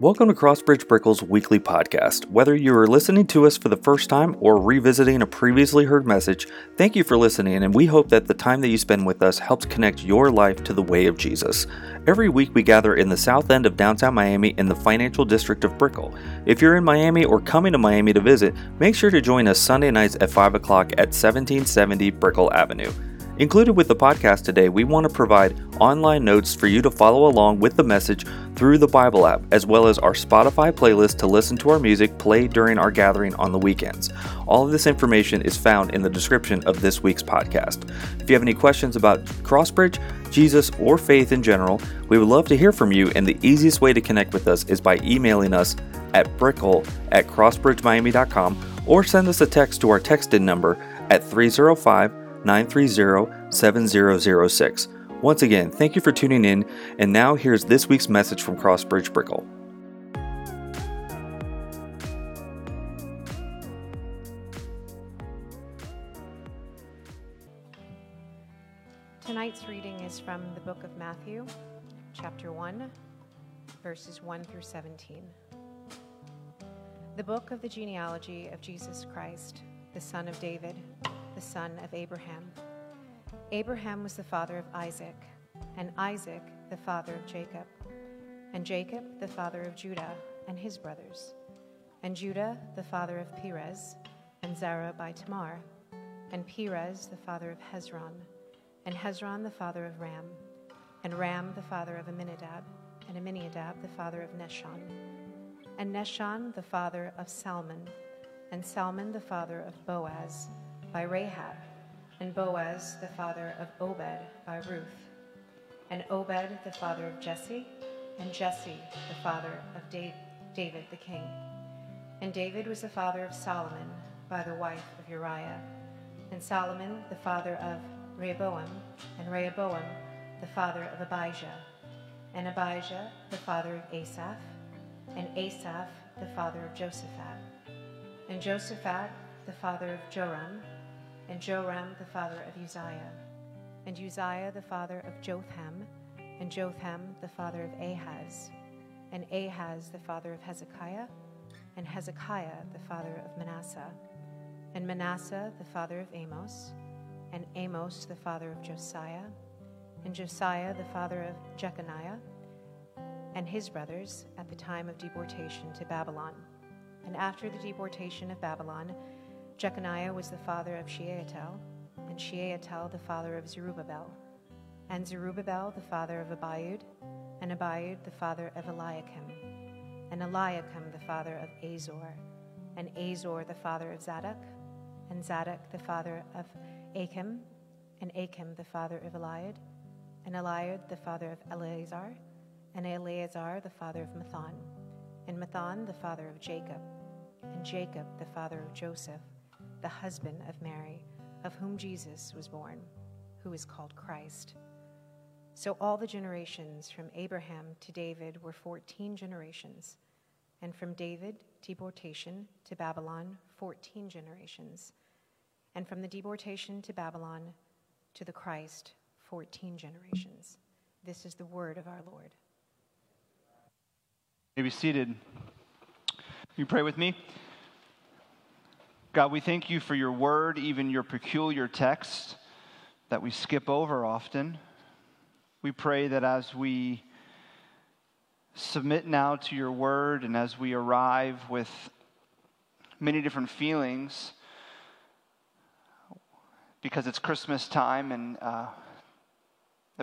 Welcome to Crossbridge Brickell's weekly podcast. Whether you are listening to us for the first time or revisiting a previously heard message, thank you for listening, and we hope that the time that you spend with us helps connect your life to the way of Jesus. Every week we gather in the south end of downtown Miami in the financial district of Brickell. If you're in Miami or coming to Miami to visit, make sure to join us Sunday nights at 5 o'clock at 1770 Brickell Avenue. Included with the podcast today, we want to provide online notes for you to follow along with the message through the Bible app, as well as our Spotify playlist to listen to our music played during our gathering on the weekends. All of this information is found in the description of this week's podcast. If you have any questions about Crossbridge, Jesus, or faith in general, we would love to hear from you, and the easiest way to connect with us is by emailing us at brickell at crossbridgemiami.com or send us a text to our texted number at 305 930 7006. Once again, thank you for tuning in, and now here's this week's message from Crossbridge Brickell. Tonight's reading is from the book of Matthew, chapter 1, verses 1 through 17. The book of the genealogy of Jesus Christ, the son of David, the son of Abraham. Abraham was the father of Isaac, and Isaac the father of Jacob, and Jacob the father of Judah and his brothers, and Judah the father of Perez, and Zerah by Tamar, and Perez the father of Hezron, and Hezron the father of Ram, and Ram the father of Amminadab, and Amminadab the father of Nahshon, and Nahshon the father of Salmon, and Salmon the father of Boaz by Rahab, and Boaz the father of Obed by Ruth, and Obed the father of Jesse, and Jesse the father of David the king. And David was the father of Solomon by the wife of Uriah, and Solomon the father of Rehoboam, and Rehoboam the father of Abijah, and Abijah the father of Asaph, and Asaph the father of Josaphat, and Josaphat the father of Joram, and Joram the father of Uzziah, and Uzziah the father of Jotham, and Jotham the father of Ahaz, and Ahaz the father of Hezekiah, and Hezekiah the father of Manasseh, and Manasseh the father of Amos, and Amos the father of Josiah, and Josiah the father of Jeconiah, and his brothers at the time of deportation to Babylon. And after the deportation of Babylon, Jeconiah was the father of Shealtiel, and Shealtiel the father of Zerubbabel, and Zerubbabel the father of Abiud, and Abiud the father of Eliakim, and Eliakim the father of Azor, and Azor the father of Zadok, and Zadok the father of Achim, and Achim the father of Eliud, and Eliud the father of Eleazar, and Eleazar the father of Matthan, and Matthan the father of Jacob, and Jacob the father of Joseph, the husband of Mary, of whom Jesus was born, who is called Christ. So all the generations from Abraham to David were 14 generations, and from David, deportation to Babylon, 14 generations, and from the deportation to Babylon to the Christ, 14 generations. This is the word of our Lord. You may be seated. You pray with me. God, we thank you for your word, even your peculiar text that we skip over often. We pray that as we submit now to your word and as we arrive with many different feelings, because it's Christmas time and uh,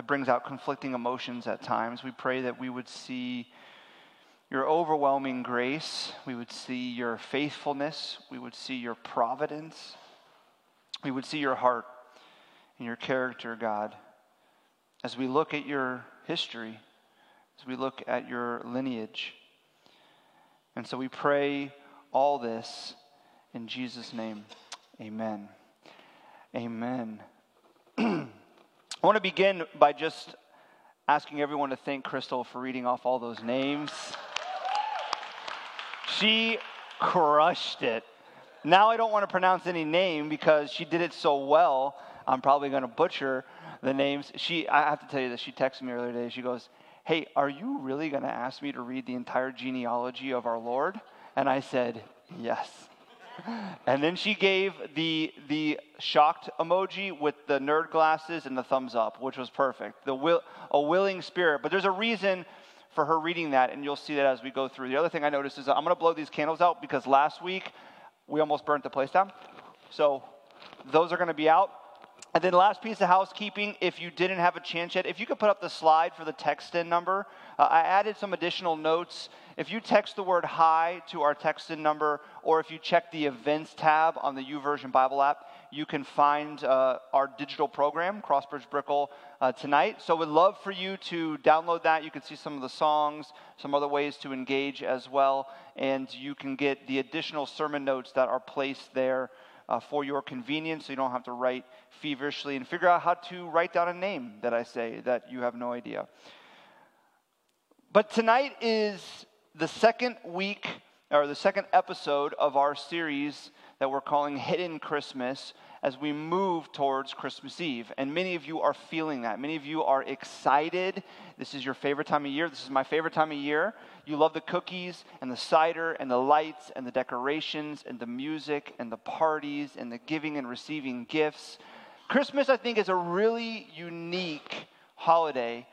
brings out conflicting emotions at times, we pray that we would see your overwhelming grace. We would see your faithfulness. We would see your providence. We would see your heart and your character, God. As we look at your history, as we look at your lineage. And so we pray all this in Jesus' name. Amen. Amen. I want to begin by just asking everyone to thank Crystal for reading off all those names. She crushed it. Now I don't want to pronounce any name because she did it so well. I'm probably going to butcher the names. She, I have to tell you this. She texted me earlier today. She goes, Hey, are you really going to ask me to read the entire genealogy of our Lord? And I said, Yes. and then she gave the, the shocked emoji with the nerd glasses and the thumbs up, which was perfect. The will, a willing spirit. But there's a reason for her reading that, and you'll see that as we go through. The other thing I noticed is I'm going to blow these candles out because last week we almost burnt the place down. So those are going to be out. And then last piece of housekeeping, if you didn't have a chance yet, if you could put up the slide for the text in number, uh, I added some additional notes. If you text the word hi to our text in number, or if you check the events tab on the YouVersion Bible app, you can find uh, our digital program, Crossbridge Brickell, uh, tonight. So we'd love for you to download that. You can see some of the songs, some other ways to engage as well, and you can get the additional sermon notes that are placed there uh, for your convenience so you don't have to write feverishly and figure out how to write down a name that I say that you have no idea. But tonight is the second week or the second episode of our series that we're calling Hidden Christmas as we move towards Christmas Eve. And many of you are feeling that. Many of you are excited. This is your favorite time of year. This is my favorite time of year. You love the cookies and the cider and the lights and the decorations and the music and the parties and the giving and receiving gifts. Christmas, I think, is a really unique holiday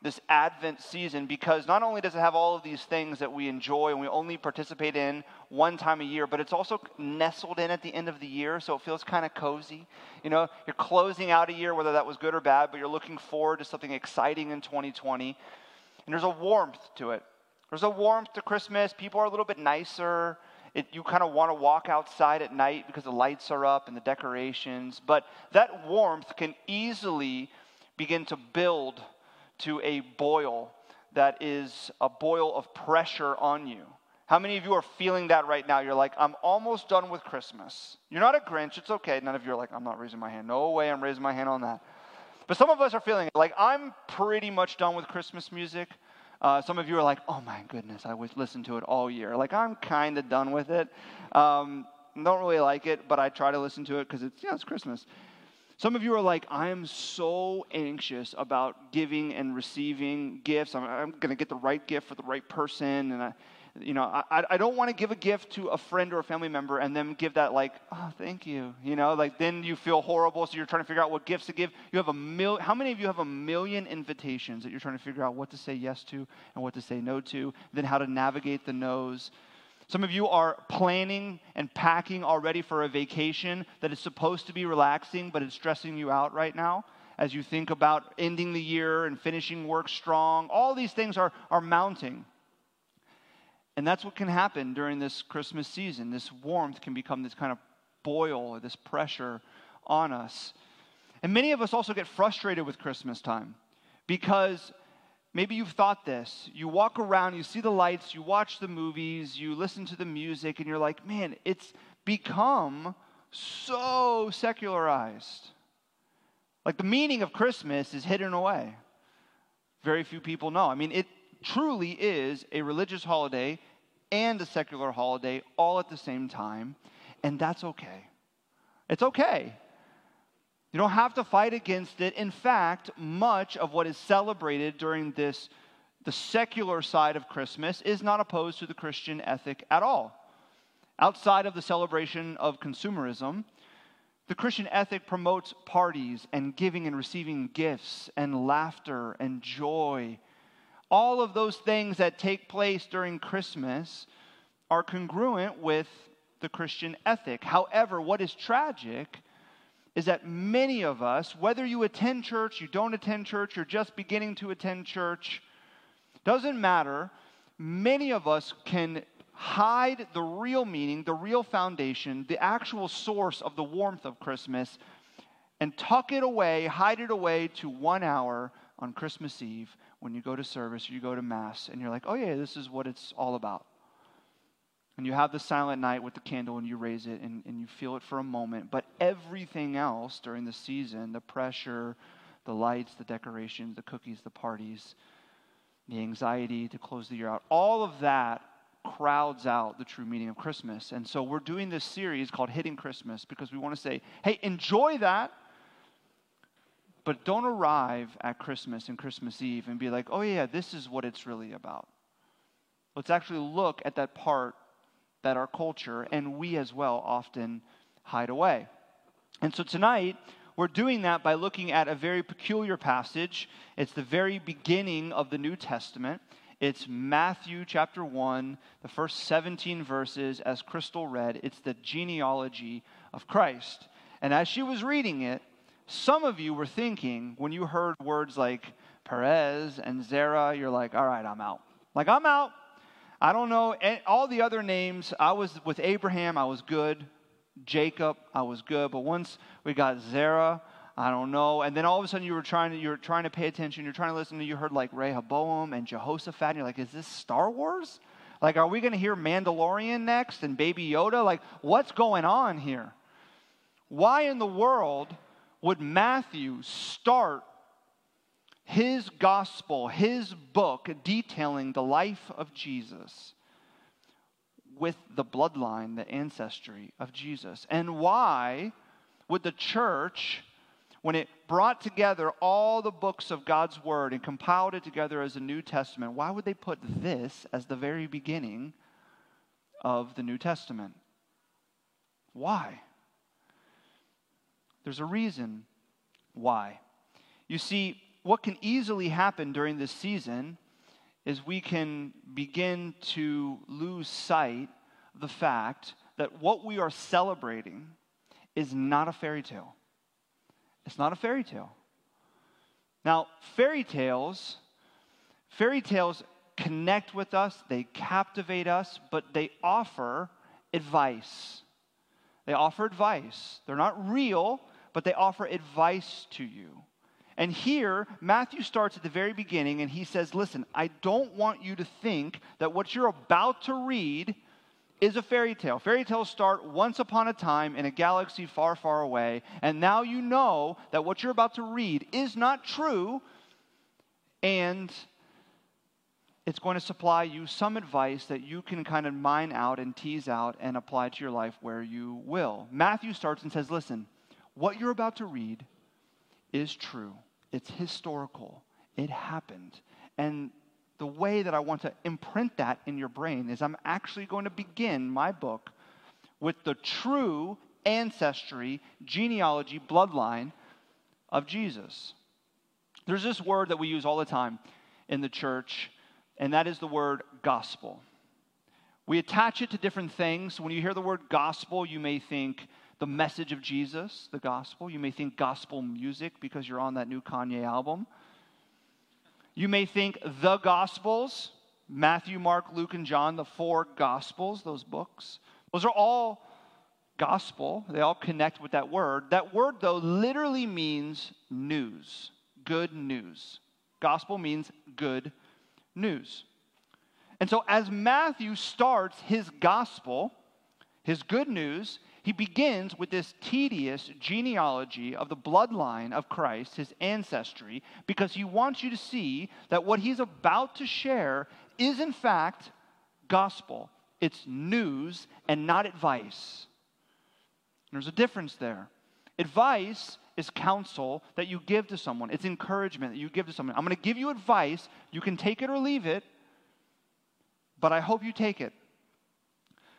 this Advent season because not only does it have all of these things that we enjoy and we only participate in one time a year, but it's also nestled in at the end of the year, so it feels kind of cozy. You know, you're closing out a year, whether that was good or bad, but you're looking forward to something exciting in 2020. And there's a warmth to it. There's a warmth to Christmas. People are a little bit nicer. It, you kind of want to walk outside at night because the lights are up and the decorations. But that warmth can easily begin to build to a boil that is a boil of pressure on you. How many of you are feeling that right now? You're like, I'm almost done with Christmas. You're not a Grinch. It's okay. None of you are like, I'm not raising my hand. No way I'm raising my hand on that. But some of us are feeling it. Like, I'm pretty much done with Christmas music. Uh, some of you are like, oh my goodness, I would listen to it all year. Like, I'm kind of done with it. Um, don't really like it, but I try to listen to it because it's, yeah, it's Christmas. Some of you are like, I am so anxious about giving and receiving gifts. I'm, I'm going to get the right gift for the right person. And I, you know, I, I don't want to give a gift to a friend or a family member and then give that like, oh, thank you. You know, like then you feel horrible. So you're trying to figure out what gifts to give. You have a mil. How many of you have a million invitations that you're trying to figure out what to say yes to and what to say no to? Then how to navigate the no's. Some of you are planning and packing already for a vacation that is supposed to be relaxing, but it's stressing you out right now as you think about ending the year and finishing work strong. All these things are, are mounting. And that's what can happen during this Christmas season. This warmth can become this kind of boil, or this pressure on us. And many of us also get frustrated with Christmas time because Maybe you've thought this. You walk around, you see the lights, you watch the movies, you listen to the music, and you're like, man, it's become so secularized. Like the meaning of Christmas is hidden away. Very few people know. I mean, it truly is a religious holiday and a secular holiday all at the same time, and that's okay. It's okay. You don't have to fight against it. In fact, much of what is celebrated during this, the secular side of Christmas, is not opposed to the Christian ethic at all. Outside of the celebration of consumerism, the Christian ethic promotes parties and giving and receiving gifts and laughter and joy. All of those things that take place during Christmas are congruent with the Christian ethic. However, what is tragic is that many of us, whether you attend church, you don't attend church, you're just beginning to attend church, doesn't matter. Many of us can hide the real meaning, the real foundation, the actual source of the warmth of Christmas, and tuck it away, hide it away to one hour on Christmas Eve when you go to service or you go to Mass, and you're like, oh, yeah, this is what it's all about and you have the silent night with the candle and you raise it and, and you feel it for a moment. But everything else during the season the pressure, the lights, the decorations, the cookies, the parties, the anxiety to close the year out all of that crowds out the true meaning of Christmas. And so we're doing this series called Hidden Christmas because we want to say, hey, enjoy that But don't arrive at Christmas and Christmas Eve and be like, oh, yeah, this is what it's really about. Let's actually look at that part that our culture and we as well often hide away. And so tonight, we're doing that by looking at a very peculiar passage. It's the very beginning of the New Testament. It's Matthew chapter 1, the first 17 verses, as Crystal read. It's the genealogy of Christ. And as she was reading it, some of you were thinking, when you heard words like Perez and Zerah, you're like, all right, I'm out. Like, I'm out. I don't know. All the other names, I was with Abraham, I was good. Jacob, I was good. But once we got Zerah, I don't know. And then all of a sudden you were trying to you were trying to pay attention. You're trying to listen. to you heard like Rehoboam and Jehoshaphat. And you're like, is this Star Wars? Like, are we going to hear Mandalorian next and Baby Yoda? Like, what's going on here? Why in the world would Matthew start his gospel, his book detailing the life of Jesus with the bloodline, the ancestry of Jesus? And why would the church, when it brought together all the books of God's Word and compiled it together as a New Testament, why would they put this as the very beginning of the New Testament? Why? There's a reason why. You see, what can easily happen during this season is we can begin to lose sight of the fact that what we are celebrating is not a fairy tale. It's not a fairy tale. Now, fairy tales, fairy tales connect with us, they captivate us, but they offer advice. They offer advice. They're not real, but they offer advice to you. And here, Matthew starts at the very beginning and he says, Listen, I don't want you to think that what you're about to read is a fairy tale. Fairy tales start once upon a time in a galaxy far, far away, and now you know that what you're about to read is not true, and it's going to supply you some advice that you can kind of mine out and tease out and apply to your life where you will. Matthew starts and says, Listen, what you're about to read is true, it's historical, it happened. And the way that I want to imprint that in your brain is I'm actually going to begin my book with the true ancestry, genealogy, bloodline of Jesus. There's this word that we use all the time in the church, and that is the word gospel. We attach it to different things. When you hear the word gospel, you may think the message of Jesus, the gospel. You may think gospel music because you're on that new Kanye album. You may think the Gospels Matthew, Mark, Luke, and John, the four Gospels, those books. Those are all gospel. They all connect with that word. That word, though, literally means news, good news. Gospel means good news. And so, as Matthew starts his gospel, his good news, he begins with this tedious genealogy of the bloodline of Christ, his ancestry, because he wants you to see that what he's about to share is, in fact, gospel. It's news and not advice. There's a difference there. Advice is counsel that you give to someone, it's encouragement that you give to someone. I'm going to give you advice. You can take it or leave it, but I hope you take it.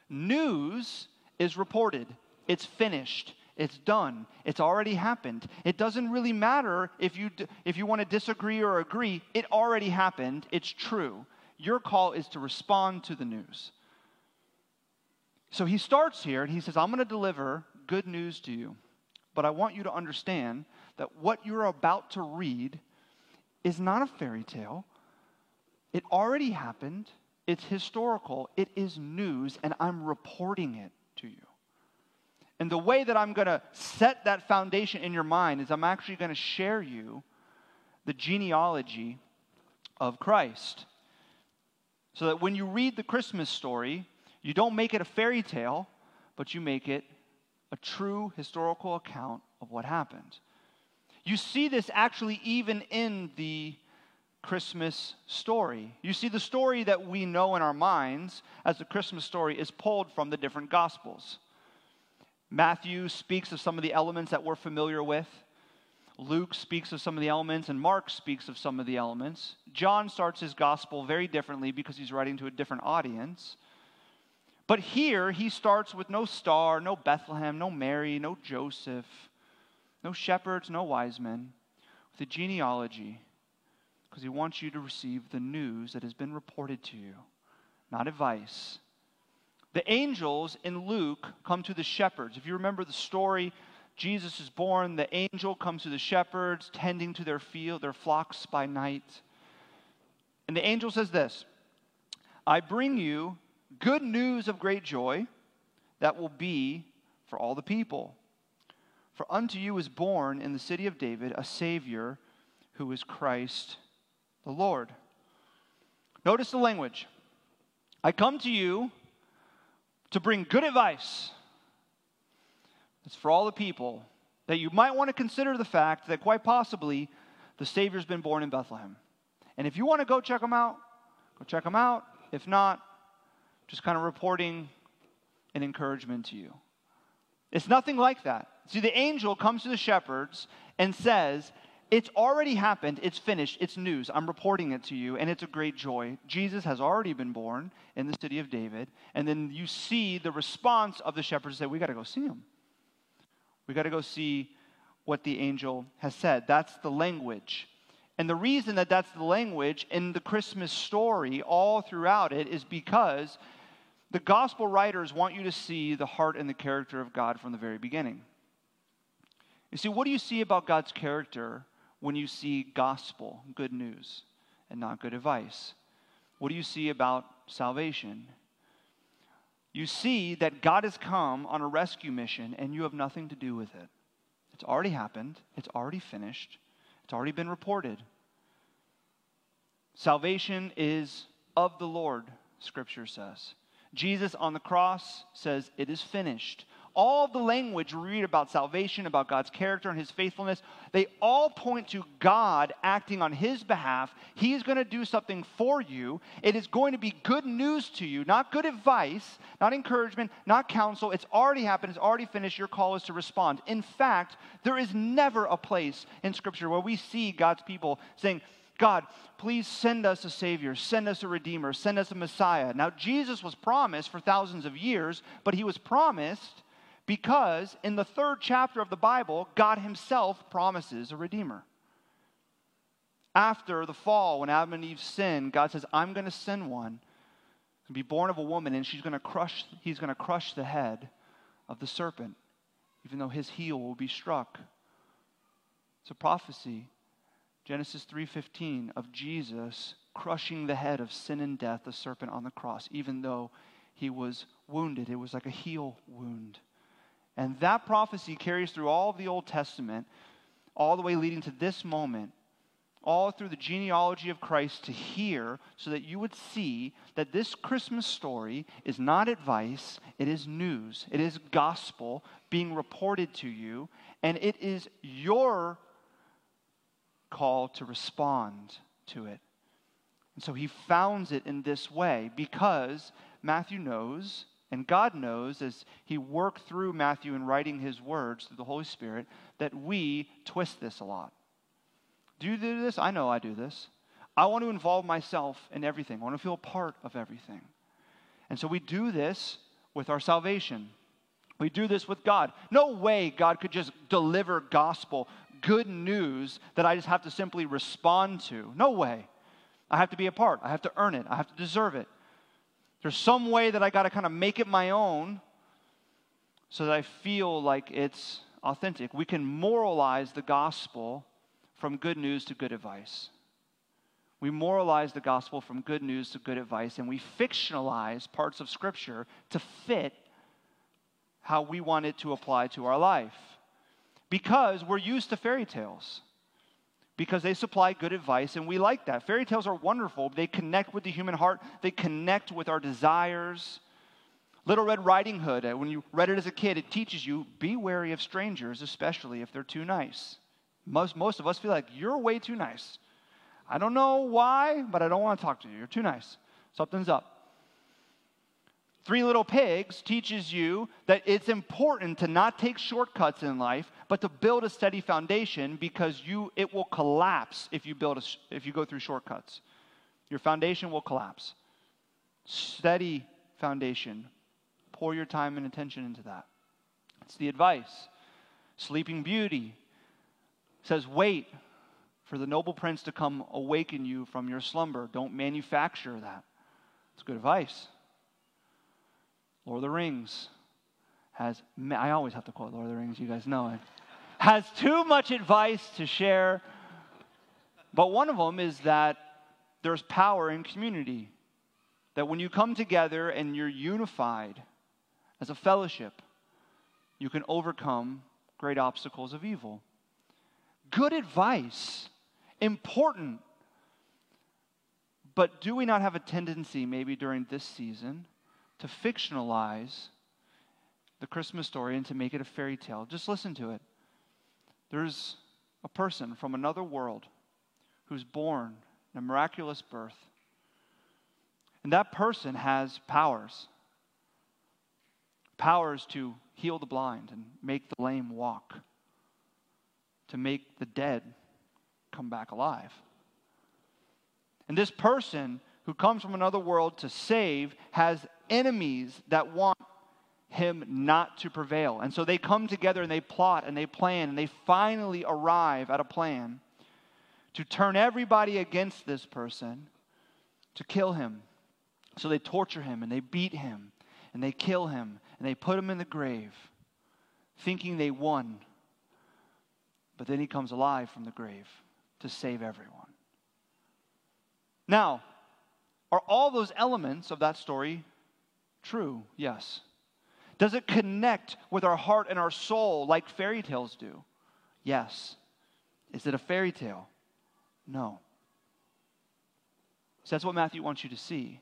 News is reported. It's finished. It's done. It's already happened. It doesn't really matter if you, if you want to disagree or agree. It already happened. It's true. Your call is to respond to the news. So he starts here and he says, I'm going to deliver good news to you. But I want you to understand that what you're about to read is not a fairy tale. It already happened. It's historical. It is news, and I'm reporting it. And the way that I'm going to set that foundation in your mind is I'm actually going to share you the genealogy of Christ. So that when you read the Christmas story, you don't make it a fairy tale, but you make it a true historical account of what happened. You see this actually even in the Christmas story. You see, the story that we know in our minds as the Christmas story is pulled from the different Gospels. Matthew speaks of some of the elements that we're familiar with. Luke speaks of some of the elements, and Mark speaks of some of the elements. John starts his gospel very differently because he's writing to a different audience. But here, he starts with no star, no Bethlehem, no Mary, no Joseph, no shepherds, no wise men, with a genealogy, because he wants you to receive the news that has been reported to you, not advice. The angels in Luke come to the shepherds. If you remember the story, Jesus is born, the angel comes to the shepherds tending to their field, their flocks by night. And the angel says this I bring you good news of great joy that will be for all the people. For unto you is born in the city of David a Savior who is Christ the Lord. Notice the language. I come to you to bring good advice. It's for all the people that you might want to consider the fact that quite possibly the Savior's been born in Bethlehem. And if you want to go check them out, go check them out. If not, just kind of reporting an encouragement to you. It's nothing like that. See, the angel comes to the shepherds and says, It's already happened. It's finished. It's news. I'm reporting it to you, and it's a great joy. Jesus has already been born in the city of David. And then you see the response of the shepherds say, We got to go see him. We got to go see what the angel has said. That's the language. And the reason that that's the language in the Christmas story all throughout it is because the gospel writers want you to see the heart and the character of God from the very beginning. You see, what do you see about God's character when you see gospel, good news, and not good advice? What do you see about salvation? You see that God has come on a rescue mission and you have nothing to do with it. It's already happened, it's already finished, it's already been reported. Salvation is of the Lord, Scripture says. Jesus on the cross says, It is finished. All the language we read about salvation, about God's character and his faithfulness, they all point to God acting on his behalf. He is going to do something for you. It is going to be good news to you, not good advice, not encouragement, not counsel. It's already happened, it's already finished. Your call is to respond. In fact, there is never a place in Scripture where we see God's people saying, God, please send us a Savior, send us a Redeemer, send us a Messiah. Now, Jesus was promised for thousands of years, but he was promised because in the third chapter of the Bible, God Himself promises a Redeemer. After the fall, when Adam and Eve sinned, God says, I'm going to send one to be born of a woman, and she's going to crush, he's going to crush the head of the serpent, even though his heel will be struck. It's a prophecy Genesis 3:15 of Jesus crushing the head of sin and death, the serpent on the cross, even though he was wounded. It was like a heel wound. And that prophecy carries through all of the Old Testament, all the way leading to this moment, all through the genealogy of Christ to here, so that you would see that this Christmas story is not advice, it is news, it is gospel being reported to you, and it is your call to respond to it. And so he founds it in this way because Matthew knows and God knows as he worked through Matthew in writing his words through the Holy Spirit that we twist this a lot. Do you do this? I know I do this. I want to involve myself in everything. I want to feel part of everything. And so we do this with our salvation. We do this with God. No way God could just deliver gospel good news that I just have to simply respond to. No way. I have to be a part. I have to earn it. I have to deserve it. There's some way that I got to kind of make it my own so that I feel like it's authentic. We can moralize the gospel from good news to good advice. We moralize the gospel from good news to good advice, and we fictionalize parts of Scripture to fit how we want it to apply to our life because we're used to fairy tales because they supply good advice and we like that. Fairy tales are wonderful. They connect with the human heart, they connect with our desires. Little Red Riding Hood, uh, when you read it as a kid, it teaches you be wary of strangers, especially if they're too nice. Most, most of us feel like you're way too nice. I don't know why, but I don't want to talk to you. You're too nice. Something's up. Three Little Pigs teaches you that it's important to not take shortcuts in life, but to build a steady foundation because you, it will collapse if you, build a, if you go through shortcuts. Your foundation will collapse. Steady foundation. Pour your time and attention into that. It's the advice. Sleeping Beauty says, Wait for the noble prince to come awaken you from your slumber. Don't manufacture that. It's good advice. Lord of the Rings has, I always have to quote Lord of the Rings, you guys know it, has too much advice to share. But one of them is that there's power in community. That when you come together and you're unified as a fellowship, you can overcome great obstacles of evil. Good advice, important. But do we not have a tendency, maybe during this season, to fictionalize the Christmas story and to make it a fairy tale. Just listen to it. There's a person from another world who's born in a miraculous birth. And that person has powers powers to heal the blind and make the lame walk, to make the dead come back alive. And this person who comes from another world to save has enemies that want him not to prevail. And so they come together and they plot and they plan and they finally arrive at a plan to turn everybody against this person to kill him. So they torture him and they beat him and they kill him and they put him in the grave thinking they won. But then he comes alive from the grave to save everyone. Now, are all those elements of that story True, yes. Does it connect with our heart and our soul like fairy tales do? Yes. Is it a fairy tale? No. So that's what Matthew wants you to see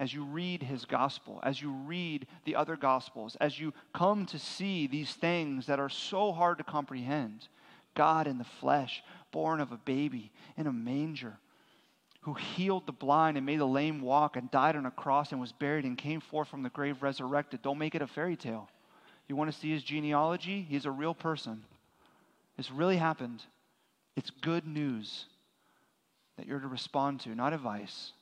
as you read his gospel, as you read the other gospels, as you come to see these things that are so hard to comprehend. God in the flesh, born of a baby in a manger who healed the blind and made the lame walk and died on a cross and was buried and came forth from the grave resurrected. Don't make it a fairy tale. You want to see his genealogy? He's a real person. This really happened. It's good news that you're to respond to, not advice.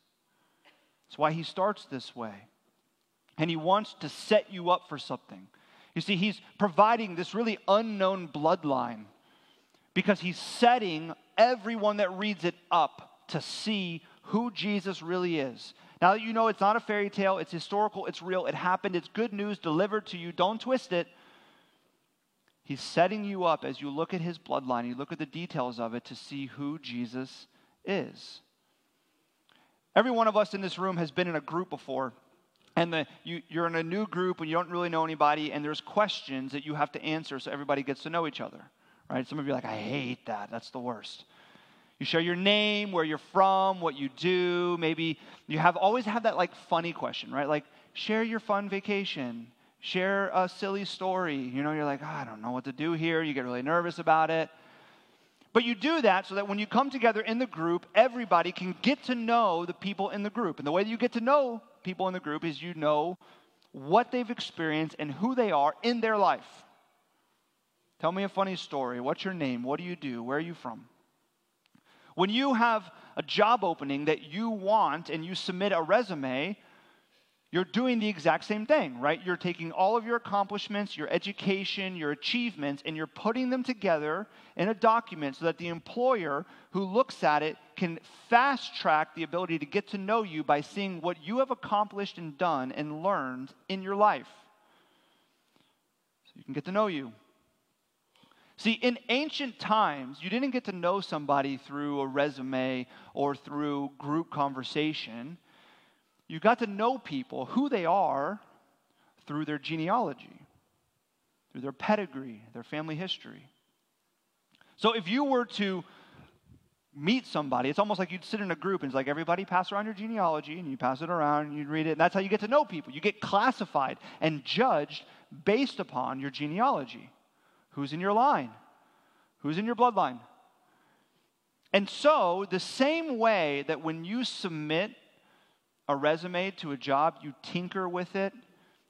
That's why he starts this way. And he wants to set you up for something. You see, he's providing this really unknown bloodline because he's setting everyone that reads it up to see who Jesus really is. Now that you know it's not a fairy tale, it's historical, it's real, it happened, it's good news delivered to you, don't twist it. He's setting you up as you look at his bloodline, you look at the details of it to see who Jesus is. Every one of us in this room has been in a group before, and the, you, you're in a new group and you don't really know anybody, and there's questions that you have to answer so everybody gets to know each other. Right? Some of you are like, I hate that. That's the worst. You share your name, where you're from, what you do. Maybe you have always have that like funny question, right? Like share your fun vacation, share a silly story. You know, you're like, oh, I don't know what to do here. You get really nervous about it. But you do that so that when you come together in the group, everybody can get to know the people in the group. And the way that you get to know people in the group is you know what they've experienced and who they are in their life. Tell me a funny story. What's your name? What do you do? Where are you from? When you have a job opening that you want and you submit a resume, you're doing the exact same thing, right? You're taking all of your accomplishments, your education, your achievements, and you're putting them together in a document so that the employer who looks at it can fast track the ability to get to know you by seeing what you have accomplished and done and learned in your life. So you can get to know you. See, in ancient times, you didn't get to know somebody through a resume or through group conversation. You got to know people, who they are, through their genealogy, through their pedigree, their family history. So if you were to meet somebody, it's almost like you'd sit in a group and it's like everybody pass around your genealogy and you pass it around and you read it. And that's how you get to know people. You get classified and judged based upon your genealogy. Who's in your line? Who's in your bloodline? And so, the same way that when you submit a resume to a job, you tinker with it,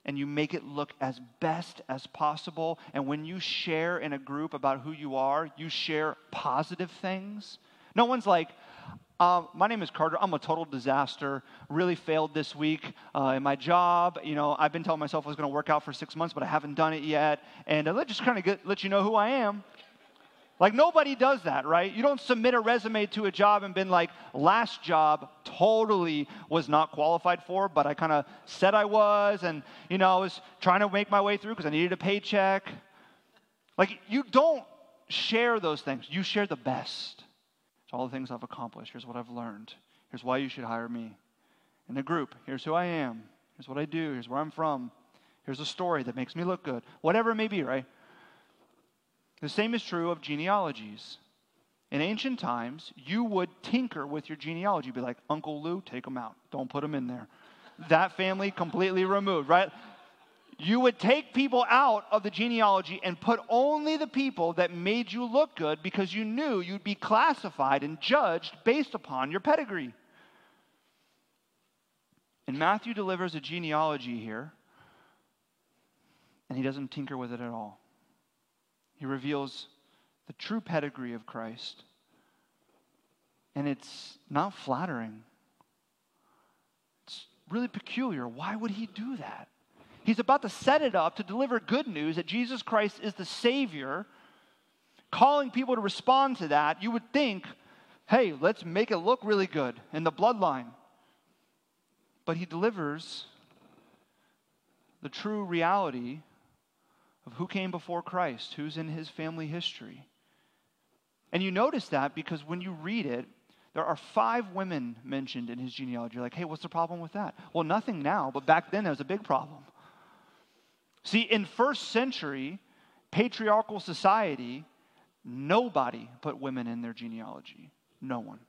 and you make it look as best as possible. And when you share in a group about who you are, you share positive things. No one's like, uh, my name is Carter. I'm a total disaster. Really failed this week uh, in my job. You know, I've been telling myself I was going to work out for six months, but I haven't done it yet. And let just kind of let you know who I am. Like nobody does that, right? You don't submit a resume to a job and been like, last job totally was not qualified for, but I kind of said I was, and you know, I was trying to make my way through because I needed a paycheck. Like you don't share those things. You share the best. It's all the things I've accomplished. Here's what I've learned. Here's why you should hire me. In a group, here's who I am. Here's what I do. Here's where I'm from. Here's a story that makes me look good. Whatever it may be, right? The same is true of genealogies. In ancient times, you would tinker with your genealogy, be like, Uncle Lou, take him out. Don't put him in there. that family completely removed, right? You would take people out of the genealogy and put only the people that made you look good because you knew you'd be classified and judged based upon your pedigree. And Matthew delivers a genealogy here, and he doesn't tinker with it at all. He reveals the true pedigree of Christ. And it's not flattering. It's really peculiar. Why would he do that? He's about to set it up to deliver good news that Jesus Christ is the Savior, calling people to respond to that. You would think, hey, let's make it look really good in the bloodline. But he delivers the true reality of who came before Christ, who's in his family history. And you notice that because when you read it, there are five women mentioned in his genealogy. You're like, hey, what's the problem with that? Well, nothing now, but back then there was a big problem. See, in first century patriarchal society, nobody put women in their genealogy. No one.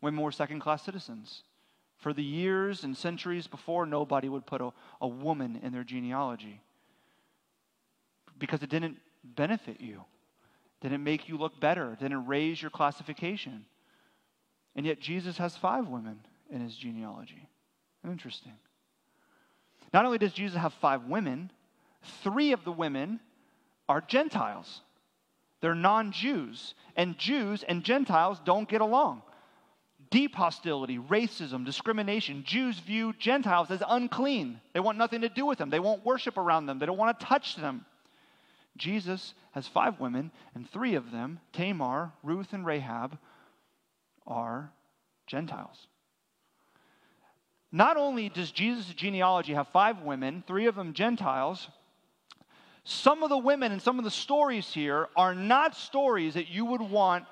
Women were second class citizens. For the years and centuries before, nobody would put a, a woman in their genealogy because it didn't benefit you, didn't make you look better, didn't raise your classification. And yet Jesus has five women in his genealogy. Interesting. Not only does Jesus have five women, three of the women are Gentiles. They're non Jews. And Jews and Gentiles don't get along. Deep hostility, racism, discrimination. Jews view Gentiles as unclean. They want nothing to do with them. They won't worship around them. They don't want to touch them. Jesus has five women, and three of them, Tamar, Ruth, and Rahab, are Gentiles. Not only does Jesus' genealogy have five women, three of them Gentiles, some of the women and some of the stories here are not stories that you would want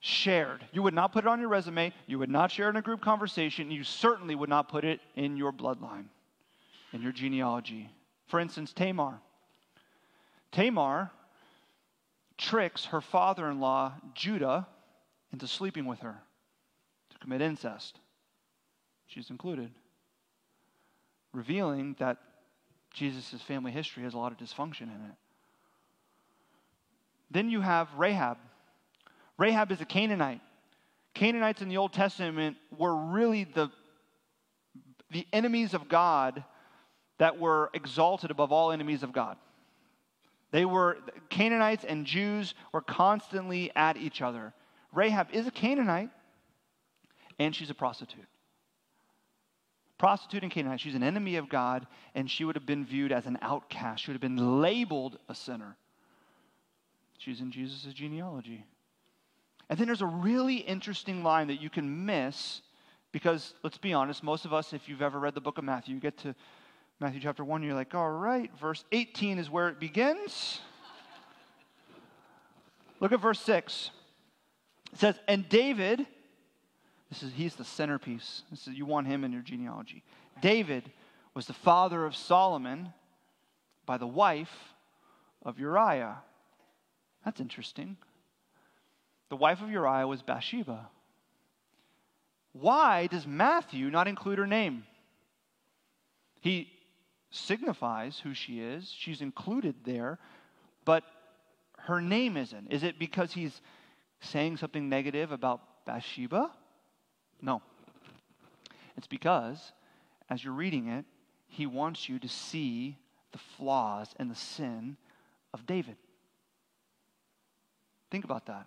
shared. You would not put it on your resume, you would not share it in a group conversation, you certainly would not put it in your bloodline, in your genealogy. For instance, Tamar. Tamar tricks her father in law, Judah, into sleeping with her to commit incest. She's included, revealing that Jesus' family history has a lot of dysfunction in it. Then you have Rahab. Rahab is a Canaanite. Canaanites in the Old Testament were really the, the enemies of God that were exalted above all enemies of God. They were, Canaanites and Jews were constantly at each other. Rahab is a Canaanite, and she's a prostitute. Prostitute and Canaanite, she's an enemy of God, and she would have been viewed as an outcast. She would have been labeled a sinner. She's in Jesus' genealogy. And then there's a really interesting line that you can miss because, let's be honest, most of us, if you've ever read the book of Matthew, you get to Matthew chapter 1, you're like, all right, verse 18 is where it begins. Look at verse 6. It says, And David, this is he's the centerpiece. This is, you want him in your genealogy. David was the father of Solomon by the wife of Uriah. That's interesting. The wife of Uriah was Bathsheba. Why does Matthew not include her name? He signifies who she is. She's included there, but her name isn't. Is it because he's saying something negative about Bathsheba? No. It's because, as you're reading it, he wants you to see the flaws and the sin of David. Think about that.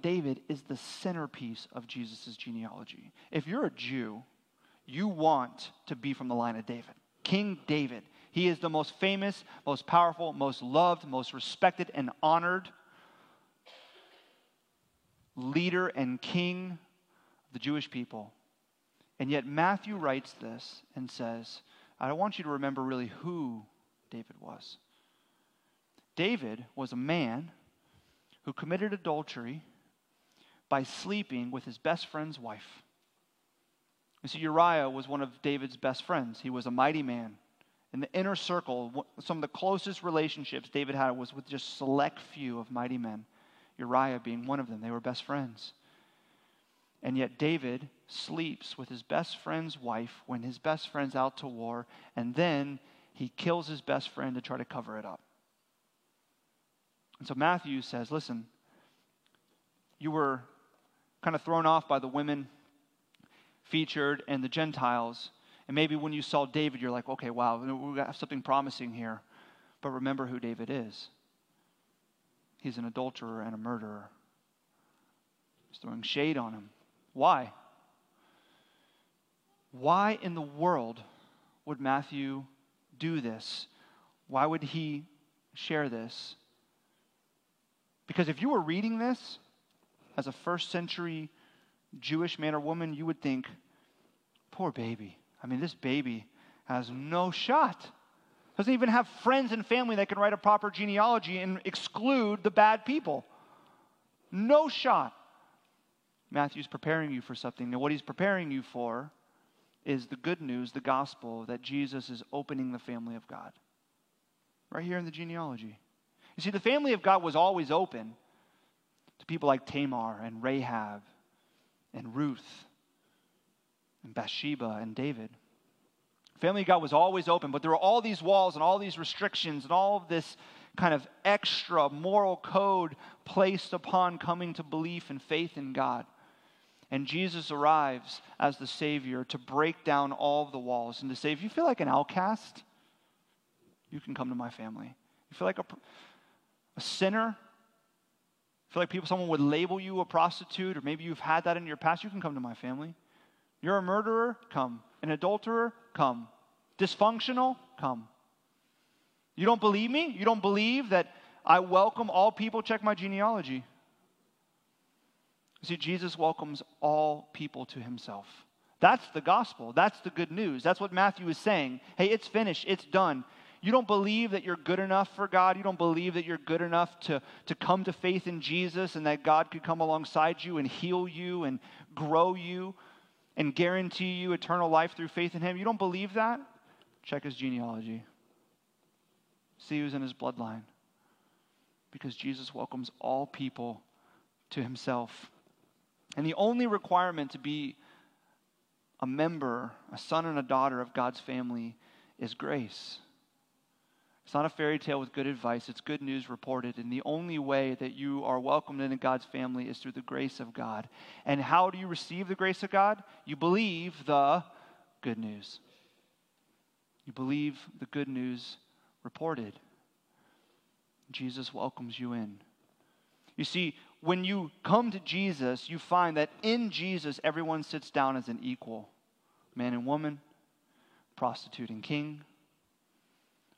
David is the centerpiece of Jesus' genealogy. If you're a Jew, you want to be from the line of David. King David. He is the most famous, most powerful, most loved, most respected, and honored leader and king the Jewish people. And yet, Matthew writes this and says, I want you to remember really who David was. David was a man who committed adultery by sleeping with his best friend's wife. You see, Uriah was one of David's best friends. He was a mighty man. In the inner circle, some of the closest relationships David had was with just select few of mighty men, Uriah being one of them. They were best friends. And yet, David sleeps with his best friend's wife when his best friend's out to war, and then he kills his best friend to try to cover it up. And so Matthew says, Listen, you were kind of thrown off by the women featured and the Gentiles. And maybe when you saw David, you're like, okay, wow, we got something promising here. But remember who David is he's an adulterer and a murderer. He's throwing shade on him. Why? Why in the world would Matthew do this? Why would he share this? Because if you were reading this as a first century Jewish man or woman, you would think, poor baby. I mean, this baby has no shot. Doesn't even have friends and family that can write a proper genealogy and exclude the bad people. No shot. Matthew's preparing you for something. Now, what he's preparing you for is the good news, the gospel, that Jesus is opening the family of God. Right here in the genealogy. You see, the family of God was always open to people like Tamar and Rahab and Ruth and Bathsheba and David. Family of God was always open, but there were all these walls and all these restrictions and all of this kind of extra moral code placed upon coming to belief and faith in God. And Jesus arrives as the Savior to break down all the walls and to say, if you feel like an outcast, you can come to my family. You feel like a, a sinner, feel like people, someone would label you a prostitute, or maybe you've had that in your past, you can come to my family. You're a murderer? Come. An adulterer? Come. Dysfunctional? Come. You don't believe me? You don't believe that I welcome all people? Check my genealogy. See, Jesus welcomes all people to himself. That's the gospel. That's the good news. That's what Matthew is saying. Hey, it's finished. It's done you don't believe that you're good enough for God, you don't believe that you're good enough to, to come to faith in Jesus and that God could come alongside you and heal you and grow you and guarantee you eternal life through faith in Him, you don't believe that? Check his genealogy. See who's in his bloodline. Because Jesus welcomes all people to Himself. And the only requirement to be a member, a son and a daughter of God's family is grace. It's not a fairy tale with good advice, it's good news reported. And the only way that you are welcomed into God's family is through the grace of God. And how do you receive the grace of God? You believe the good news. You believe the good news reported. Jesus welcomes you in. You see, when you come to Jesus, you find that in Jesus, everyone sits down as an equal man and woman, prostitute and king,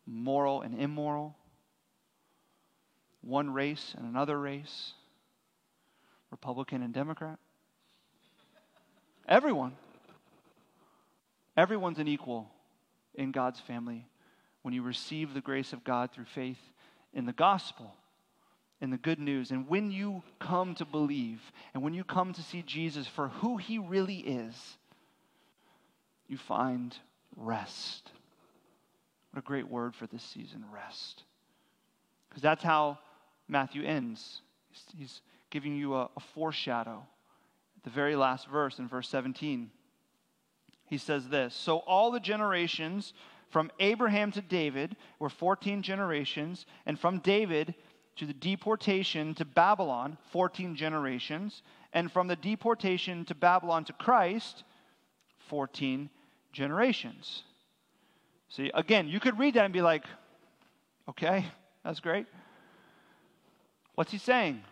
moral and immoral, one race and another race, Republican and Democrat. Everyone. Everyone's an equal in God's family when you receive the grace of God through faith in the gospel, in the good news. And when you come to believe and when you come to see Jesus for who he really is, you find rest. What a great word for this season rest. Because that's how Matthew ends. He's giving you a, a foreshadow. At the very last verse, in verse 17, he says this So all the generations from Abraham to David were 14 generations, and from David to the deportation to Babylon, 14 generations, and from the deportation to Babylon to Christ, 14 generations. See, again, you could read that and be like, okay, that's great. What's he saying?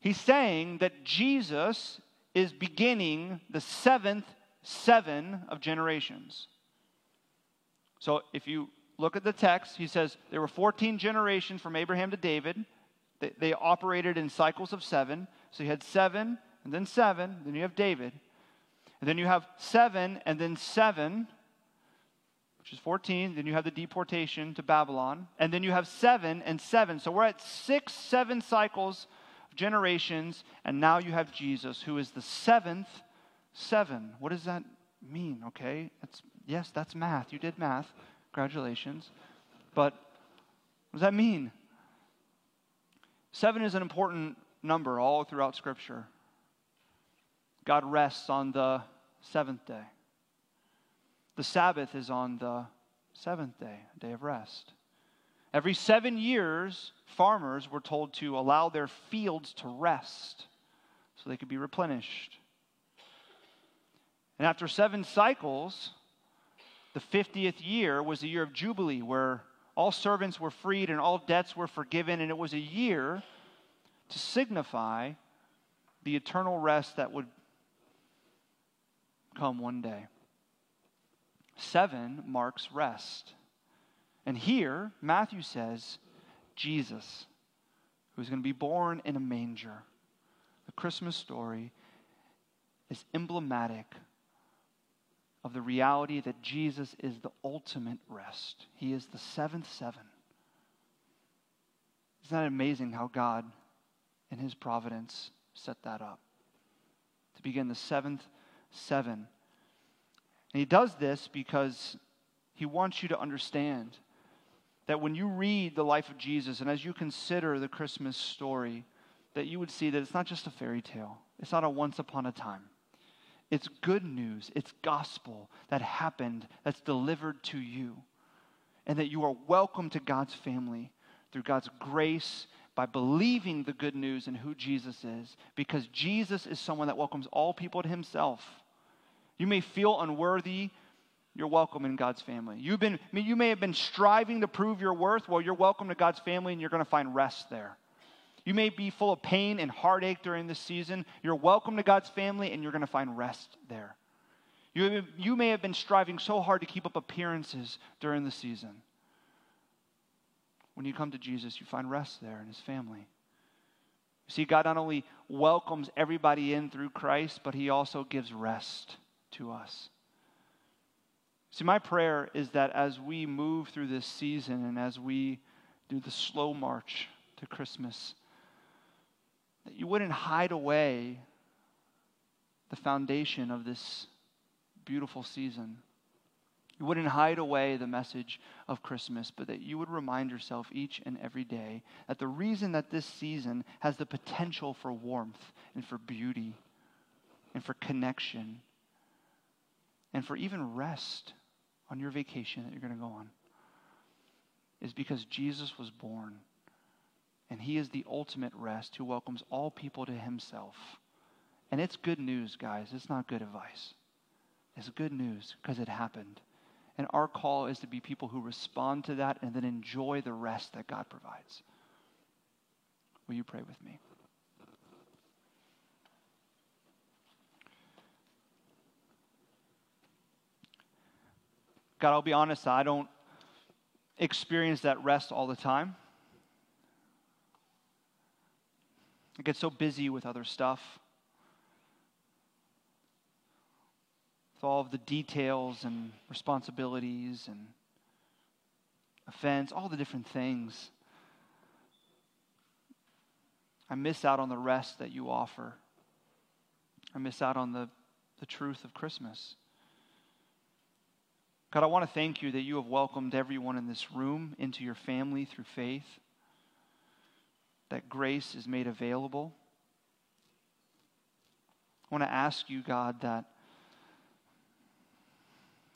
He's saying that Jesus is beginning the seventh seven of generations. So if you look at the text, he says there were 14 generations from Abraham to David. They, they operated in cycles of seven. So you had seven, and then seven, then you have David. And then you have seven, and then seven, which is 14. Then you have the deportation to Babylon. And then you have seven and seven. So we're at six, seven cycles of generations. And now you have Jesus, who is the seventh seven. What does that mean? Okay, yes, that's math. You did math. Congratulations. But what does that mean? Seven is an important number all throughout Scripture. God rests on the seventh day. The Sabbath is on the seventh day, a day of rest. Every seven years, farmers were told to allow their fields to rest so they could be replenished. And after seven cycles, the 50th year was the year of Jubilee, where all servants were freed and all debts were forgiven. And it was a year to signify the eternal rest that would come one day. Seven marks rest. And here, Matthew says, Jesus, who's going to be born in a manger. The Christmas story is emblematic of the reality that Jesus is the ultimate rest. He is the seventh seven. Isn't that amazing how God, in His providence, set that up? To begin the seventh seven. And He does this because He wants you to understand that when you read the life of Jesus and as you consider the Christmas story, that you would see that it's not just a fairy tale, it's not a once upon a time it's good news, it's gospel that happened, that's delivered to you. And that you are welcome to God's family through God's grace by believing the good news and who Jesus is. Because Jesus is someone that welcomes all people to himself. You may feel unworthy, you're welcome in God's family. You've been, you may have been striving to prove your worth. Well, you're welcome to God's family and you're going to find rest there. You may be full of pain and heartache during this season. You're welcome to God's family, and you're going to find rest there. You, you may have been striving so hard to keep up appearances during the season. When you come to Jesus, you find rest there in his family. You see, God not only welcomes everybody in through Christ, but he also gives rest to us. See, my prayer is that as we move through this season and as we do the slow march to Christmas, that you wouldn't hide away the foundation of this beautiful season. You wouldn't hide away the message of Christmas, but that you would remind yourself each and every day that the reason that this season has the potential for warmth and for beauty and for connection and for even rest on your vacation that you're going to go on is because Jesus was born and he is the ultimate rest who welcomes all people to himself. And it's good news, guys. It's not good advice. It's good news because it happened. And our call is to be people who respond to that and then enjoy the rest that God provides. Will you pray with me? God, I'll be honest, I don't experience that rest all the time. I get so busy with other stuff, with all of the details and responsibilities and offense, all the different things. I miss out on the rest that you offer. I miss out on the, the truth of Christmas. God, I want to thank you that you have welcomed everyone in this room into your family through faith that grace is made available. I want to ask you, God, that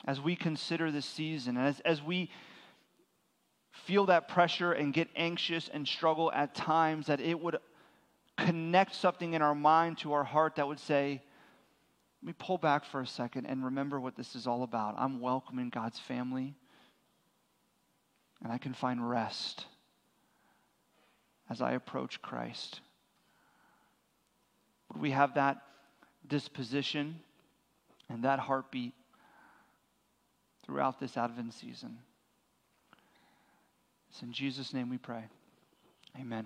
as we consider this season, as, as we feel that pressure and get anxious and struggle at times, that it would connect something in our mind to our heart that would say, Let me pull back for a second and remember what this is all about. I'm welcoming God's family, and I can find rest as I approach Christ. Would we have that disposition and that heartbeat throughout this Advent season? It's in Jesus' name we pray. Amen.